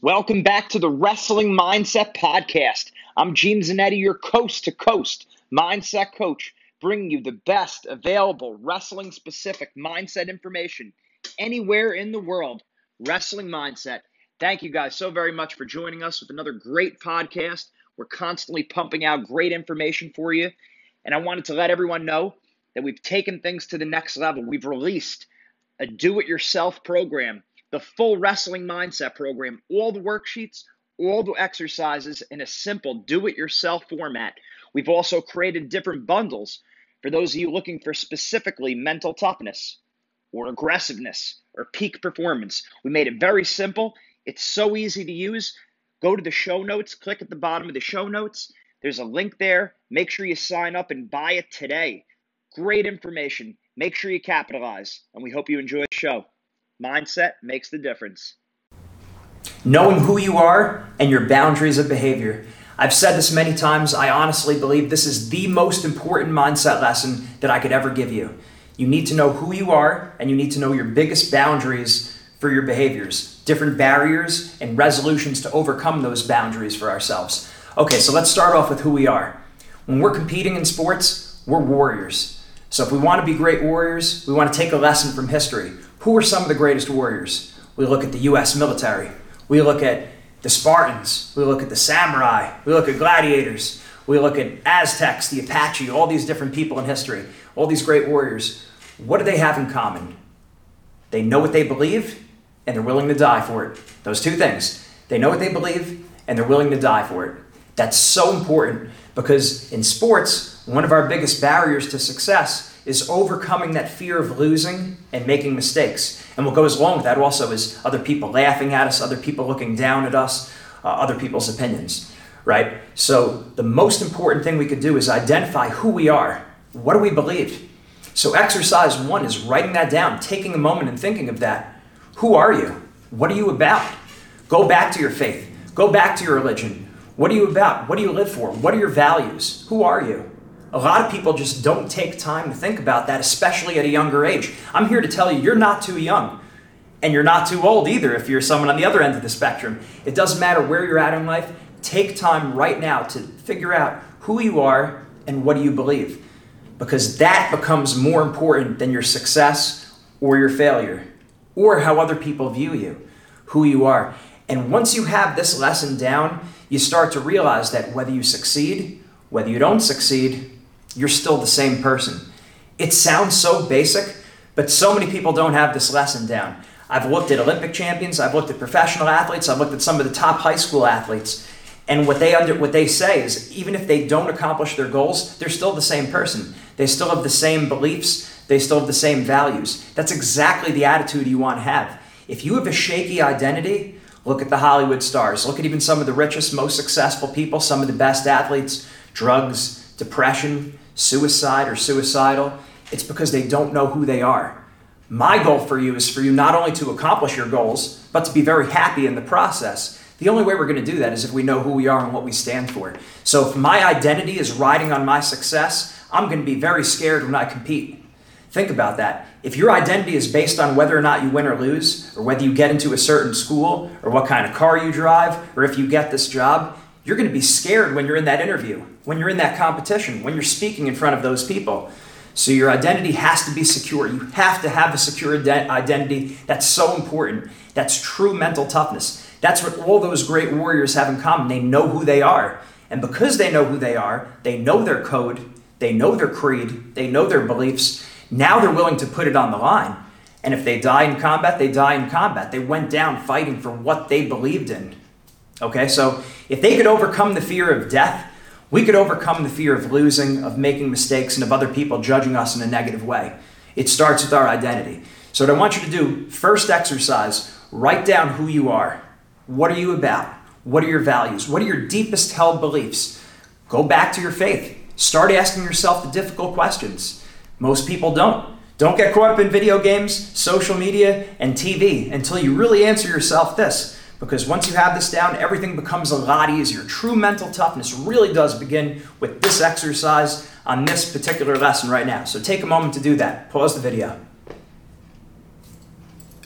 Welcome back to the Wrestling Mindset Podcast. I'm Gene Zannetti, your coast to coast mindset coach, bringing you the best available wrestling specific mindset information anywhere in the world. Wrestling Mindset. Thank you guys so very much for joining us with another great podcast. We're constantly pumping out great information for you. And I wanted to let everyone know that we've taken things to the next level. We've released a do it yourself program the full wrestling mindset program, all the worksheets, all the exercises in a simple do it yourself format. We've also created different bundles for those of you looking for specifically mental toughness or aggressiveness or peak performance. We made it very simple. It's so easy to use. Go to the show notes, click at the bottom of the show notes. There's a link there. Make sure you sign up and buy it today. Great information. Make sure you capitalize, and we hope you enjoy the show. Mindset makes the difference. Knowing who you are and your boundaries of behavior. I've said this many times. I honestly believe this is the most important mindset lesson that I could ever give you. You need to know who you are and you need to know your biggest boundaries for your behaviors, different barriers and resolutions to overcome those boundaries for ourselves. Okay, so let's start off with who we are. When we're competing in sports, we're warriors. So if we want to be great warriors, we want to take a lesson from history. Who are some of the greatest warriors? We look at the US military. We look at the Spartans. We look at the samurai. We look at gladiators. We look at Aztecs, the Apache, all these different people in history, all these great warriors. What do they have in common? They know what they believe and they're willing to die for it. Those two things. They know what they believe and they're willing to die for it. That's so important because in sports, one of our biggest barriers to success is overcoming that fear of losing and making mistakes. And what goes along with that also is other people laughing at us, other people looking down at us, uh, other people's opinions, right? So the most important thing we could do is identify who we are. What do we believe? So exercise one is writing that down, taking a moment and thinking of that. Who are you? What are you about? Go back to your faith. Go back to your religion. What are you about? What do you live for? What are your values? Who are you? A lot of people just don't take time to think about that, especially at a younger age. I'm here to tell you, you're not too young. And you're not too old either if you're someone on the other end of the spectrum. It doesn't matter where you're at in life. Take time right now to figure out who you are and what do you believe. Because that becomes more important than your success or your failure or how other people view you, who you are. And once you have this lesson down, you start to realize that whether you succeed, whether you don't succeed, you're still the same person. It sounds so basic, but so many people don't have this lesson down. I've looked at Olympic champions, I've looked at professional athletes, I've looked at some of the top high school athletes, and what they under what they say is even if they don't accomplish their goals, they're still the same person. They still have the same beliefs, they still have the same values. That's exactly the attitude you want to have. If you have a shaky identity, look at the Hollywood stars. Look at even some of the richest, most successful people, some of the best athletes, drugs, depression, suicide or suicidal, it's because they don't know who they are. My goal for you is for you not only to accomplish your goals, but to be very happy in the process. The only way we're going to do that is if we know who we are and what we stand for. So if my identity is riding on my success, I'm going to be very scared when I compete. Think about that. If your identity is based on whether or not you win or lose, or whether you get into a certain school, or what kind of car you drive, or if you get this job, you're going to be scared when you're in that interview, when you're in that competition, when you're speaking in front of those people. So your identity has to be secure. You have to have a secure identity. That's so important. That's true mental toughness. That's what all those great warriors have in common. They know who they are. And because they know who they are, they know their code, they know their creed, they know their beliefs. Now they're willing to put it on the line. And if they die in combat, they die in combat. They went down fighting for what they believed in. Okay, so if they could overcome the fear of death, we could overcome the fear of losing, of making mistakes, and of other people judging us in a negative way. It starts with our identity. So, what I want you to do first exercise write down who you are. What are you about? What are your values? What are your deepest held beliefs? Go back to your faith. Start asking yourself the difficult questions. Most people don't. Don't get caught up in video games, social media, and TV until you really answer yourself this because once you have this down, everything becomes a lot easier. True mental toughness really does begin with this exercise on this particular lesson right now. So take a moment to do that. Pause the video.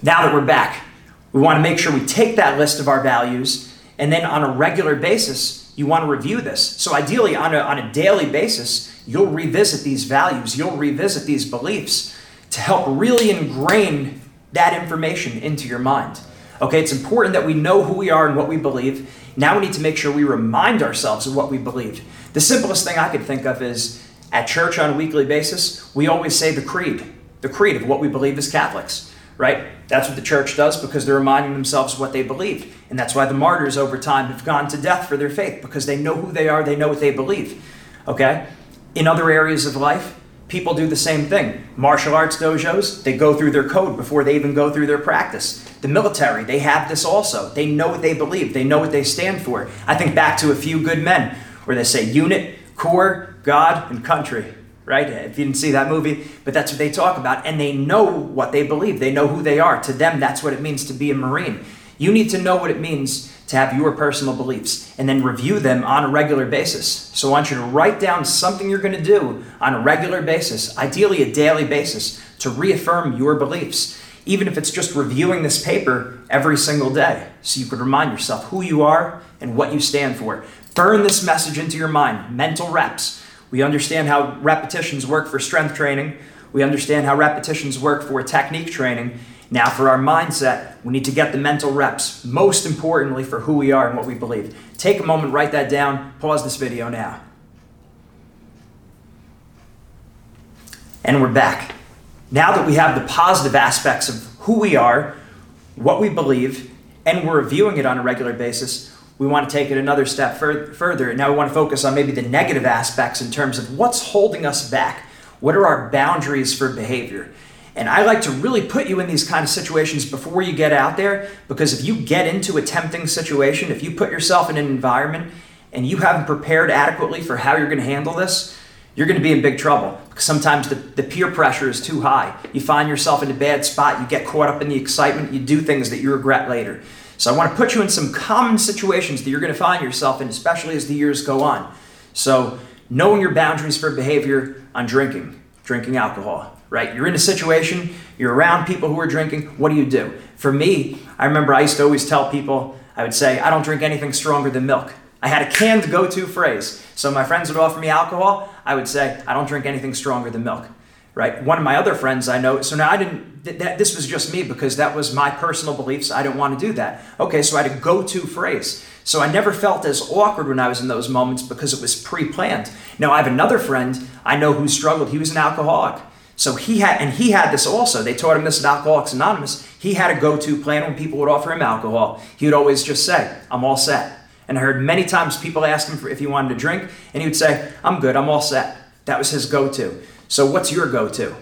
Now that we're back, We want to make sure we take that list of our values and then on a regular basis, you want to review this. So, ideally, on a, on a daily basis, you'll revisit these values, you'll revisit these beliefs to help really ingrain that information into your mind. Okay, it's important that we know who we are and what we believe. Now we need to make sure we remind ourselves of what we believe. The simplest thing I could think of is at church on a weekly basis, we always say the creed, the creed of what we believe as Catholics, right? That's what the church does because they're reminding themselves what they believe. And that's why the martyrs over time have gone to death for their faith because they know who they are, they know what they believe. Okay? In other areas of life, people do the same thing. Martial arts dojos, they go through their code before they even go through their practice. The military, they have this also. They know what they believe, they know what they stand for. I think back to a few good men where they say unit, Corps, God, and country right? If you didn't see that movie, but that's what they talk about. And they know what they believe, they know who they are. To them, that's what it means to be a Marine. You need to know what it means to have your personal beliefs and then review them on a regular basis. So I want you to write down something you're going to do on a regular basis, ideally a daily basis, to reaffirm your beliefs. Even if it's just reviewing this paper every single day, so you could remind yourself who you are and what you stand for. Burn this message into your mind, mental reps. We understand how repetitions work for strength training. We understand how repetitions work for technique training. Now, for our mindset, we need to get the mental reps, most importantly, for who we are and what we believe. Take a moment, write that down, pause this video now. And we're back. Now that we have the positive aspects of who we are, what we believe, and we're reviewing it on a regular basis, we want to take it another step fur- further. Now we want to focus on maybe the negative aspects in terms of what's holding us back. What are our boundaries for behavior? And I like to really put you in these kind of situations before you get out there because if you get into a tempting situation, if you put yourself in an environment and you haven't prepared adequately for how you're going to handle this, you're going to be in big trouble because sometimes the, the peer pressure is too high. You find yourself in a bad spot, you get caught up in the excitement, you do things that you regret later. So I want to put you in some common situations that you're going to find yourself in, especially as the years go on. So knowing your boundaries for behavior on drinking, drinking alcohol, right? You're in a situation, you're around people who are drinking, what do you do? For me, I remember I used to always tell people, I would say, I don't drink anything stronger than milk. I had a canned go to phrase. So my friends would offer me alcohol, I would say, I don't drink anything stronger than milk right? One of my other friends I know, so now I didn't, th- that, this was just me because that was my personal beliefs. I didn't want to do that. Okay, so I had a go to phrase. So I never felt as awkward when I was in those moments because it was pre planned. Now I have another friend I know who struggled. He was an alcoholic. So he had, and he had this also. They taught him this at Alcoholics Anonymous. He had a go to plan when people would offer him alcohol. He would always just say, I'm all set. And I heard many times people ask him if he wanted to drink, and he would say, I'm good, I'm all set. That was his go to. So, what's your go to?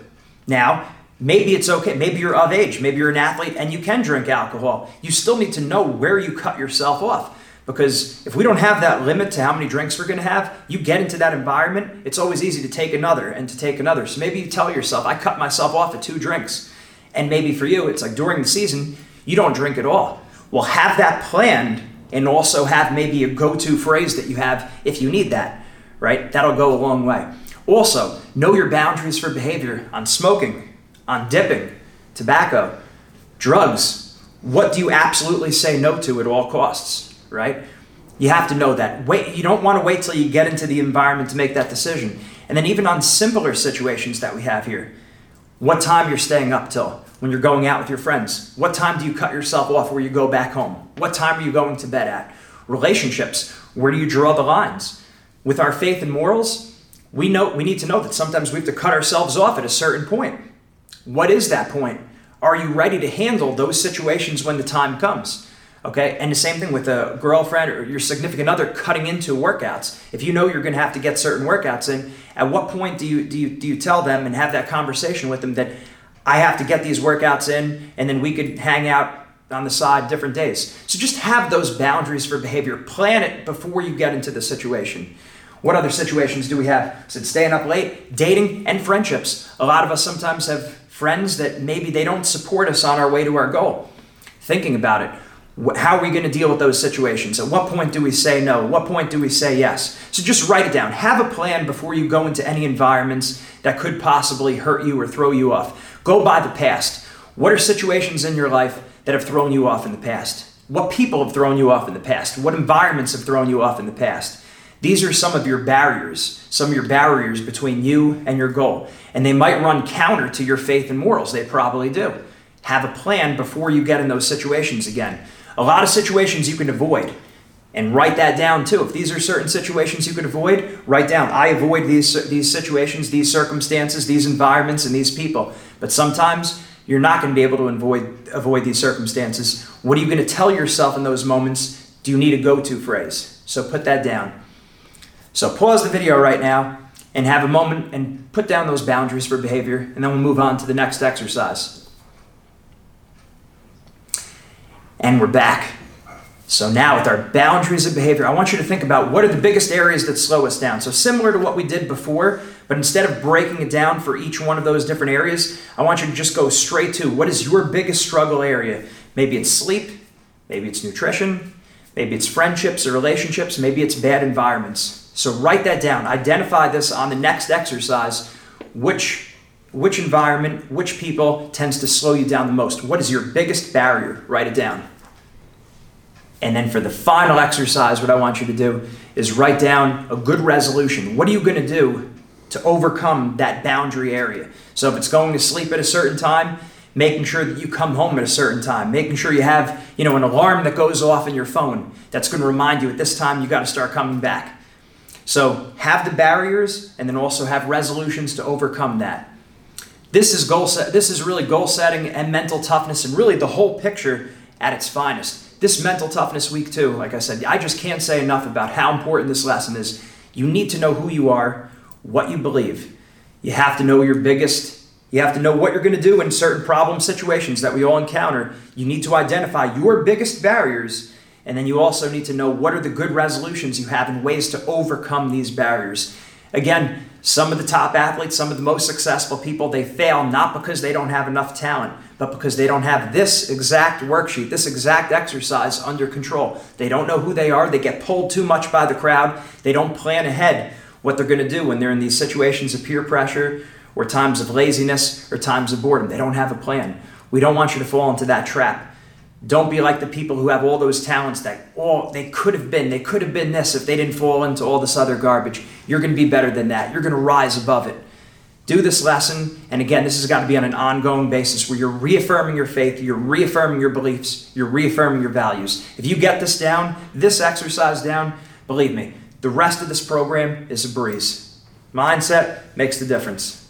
Now, maybe it's okay. Maybe you're of age. Maybe you're an athlete and you can drink alcohol. You still need to know where you cut yourself off. Because if we don't have that limit to how many drinks we're going to have, you get into that environment, it's always easy to take another and to take another. So maybe you tell yourself, I cut myself off at two drinks. And maybe for you, it's like during the season, you don't drink at all. Well, have that planned and also have maybe a go to phrase that you have if you need that, right? That'll go a long way. Also, know your boundaries for behavior on smoking, on dipping, tobacco, drugs. What do you absolutely say no to at all costs, right? You have to know that. Wait, you don't want to wait till you get into the environment to make that decision. And then even on simpler situations that we have here, what time you're staying up till when you're going out with your friends? What time do you cut yourself off where you go back home? What time are you going to bed at? Relationships, where do you draw the lines? With our faith and morals, we know we need to know that sometimes we have to cut ourselves off at a certain point. What is that point? Are you ready to handle those situations when the time comes? Okay, and the same thing with a girlfriend or your significant other cutting into workouts. If you know you're going to have to get certain workouts in, at what point do you do you do you tell them and have that conversation with them that I have to get these workouts in, and then we could hang out on the side different days. So just have those boundaries for behavior. Plan it before you get into the situation. What other situations do we have? It staying up late, dating, and friendships? A lot of us sometimes have friends that maybe they don't support us on our way to our goal. Thinking about it, how are we going to deal with those situations? At what point do we say no? At what point do we say yes? So just write it down. Have a plan before you go into any environments that could possibly hurt you or throw you off. Go by the past. What are situations in your life that have thrown you off in the past? What people have thrown you off in the past? What environments have thrown you off in the past? These are some of your barriers, some of your barriers between you and your goal. And they might run counter to your faith and morals. They probably do. Have a plan before you get in those situations again. A lot of situations you can avoid. And write that down too. If these are certain situations you can avoid, write down. I avoid these, these situations, these circumstances, these environments, and these people. But sometimes you're not going to be able to avoid, avoid these circumstances. What are you going to tell yourself in those moments? Do you need a go to phrase? So put that down. So pause the video right now and have a moment and put down those boundaries for behavior, and then we'll move on to the next exercise. And we're back. So now with our boundaries of behavior, I want you to think about what are the biggest areas that slow us down. So similar to what we did before, but instead of breaking it down for each one of those different areas, I want you to just go straight to what is your biggest struggle area. Maybe it's sleep, maybe it's nutrition, maybe it's friendships or relationships, maybe it's bad environments. So write that down. Identify this on the next exercise. Which which environment, which people tends to slow you down the most? What is your biggest barrier? Write it down. And then for the final exercise, what I want you to do is write down a good resolution. What are you going to do to overcome that boundary area? So if it's going to sleep at a certain time, making sure that you come home at a certain time, making sure you have, you know, an alarm that goes off in your phone that's going to remind you at this time you got to start coming back. So have the barriers and then also have resolutions to overcome that. This is goal set, this is really goal setting and mental toughness and really the whole picture at its finest. This mental toughness week too, like I said, I just can't say enough about how important this lesson is. You need to know who you are, what you believe. You have to know your biggest you have to know what you're going to do in certain problem situations that we all encounter. You need to identify your biggest barriers and then you also need to know what are the good resolutions you have and ways to overcome these barriers. Again, some of the top athletes, some of the most successful people, they fail not because they don't have enough talent, but because they don't have this exact worksheet, this exact exercise under control. They don't know who they are, they get pulled too much by the crowd, they don't plan ahead what they're going to do when they're in these situations of peer pressure or times of laziness or times of boredom. They don't have a plan. We don't want you to fall into that trap. Don't be like the people who have all those talents that, oh, they could have been, they could have been this if they didn't fall into all this other garbage. You're going to be better than that. You're going to rise above it. Do this lesson, and again, this has got to be on an ongoing basis where you're reaffirming your faith, you're reaffirming your beliefs, you're reaffirming your values. If you get this down, this exercise down, believe me, the rest of this program is a breeze. Mindset makes the difference.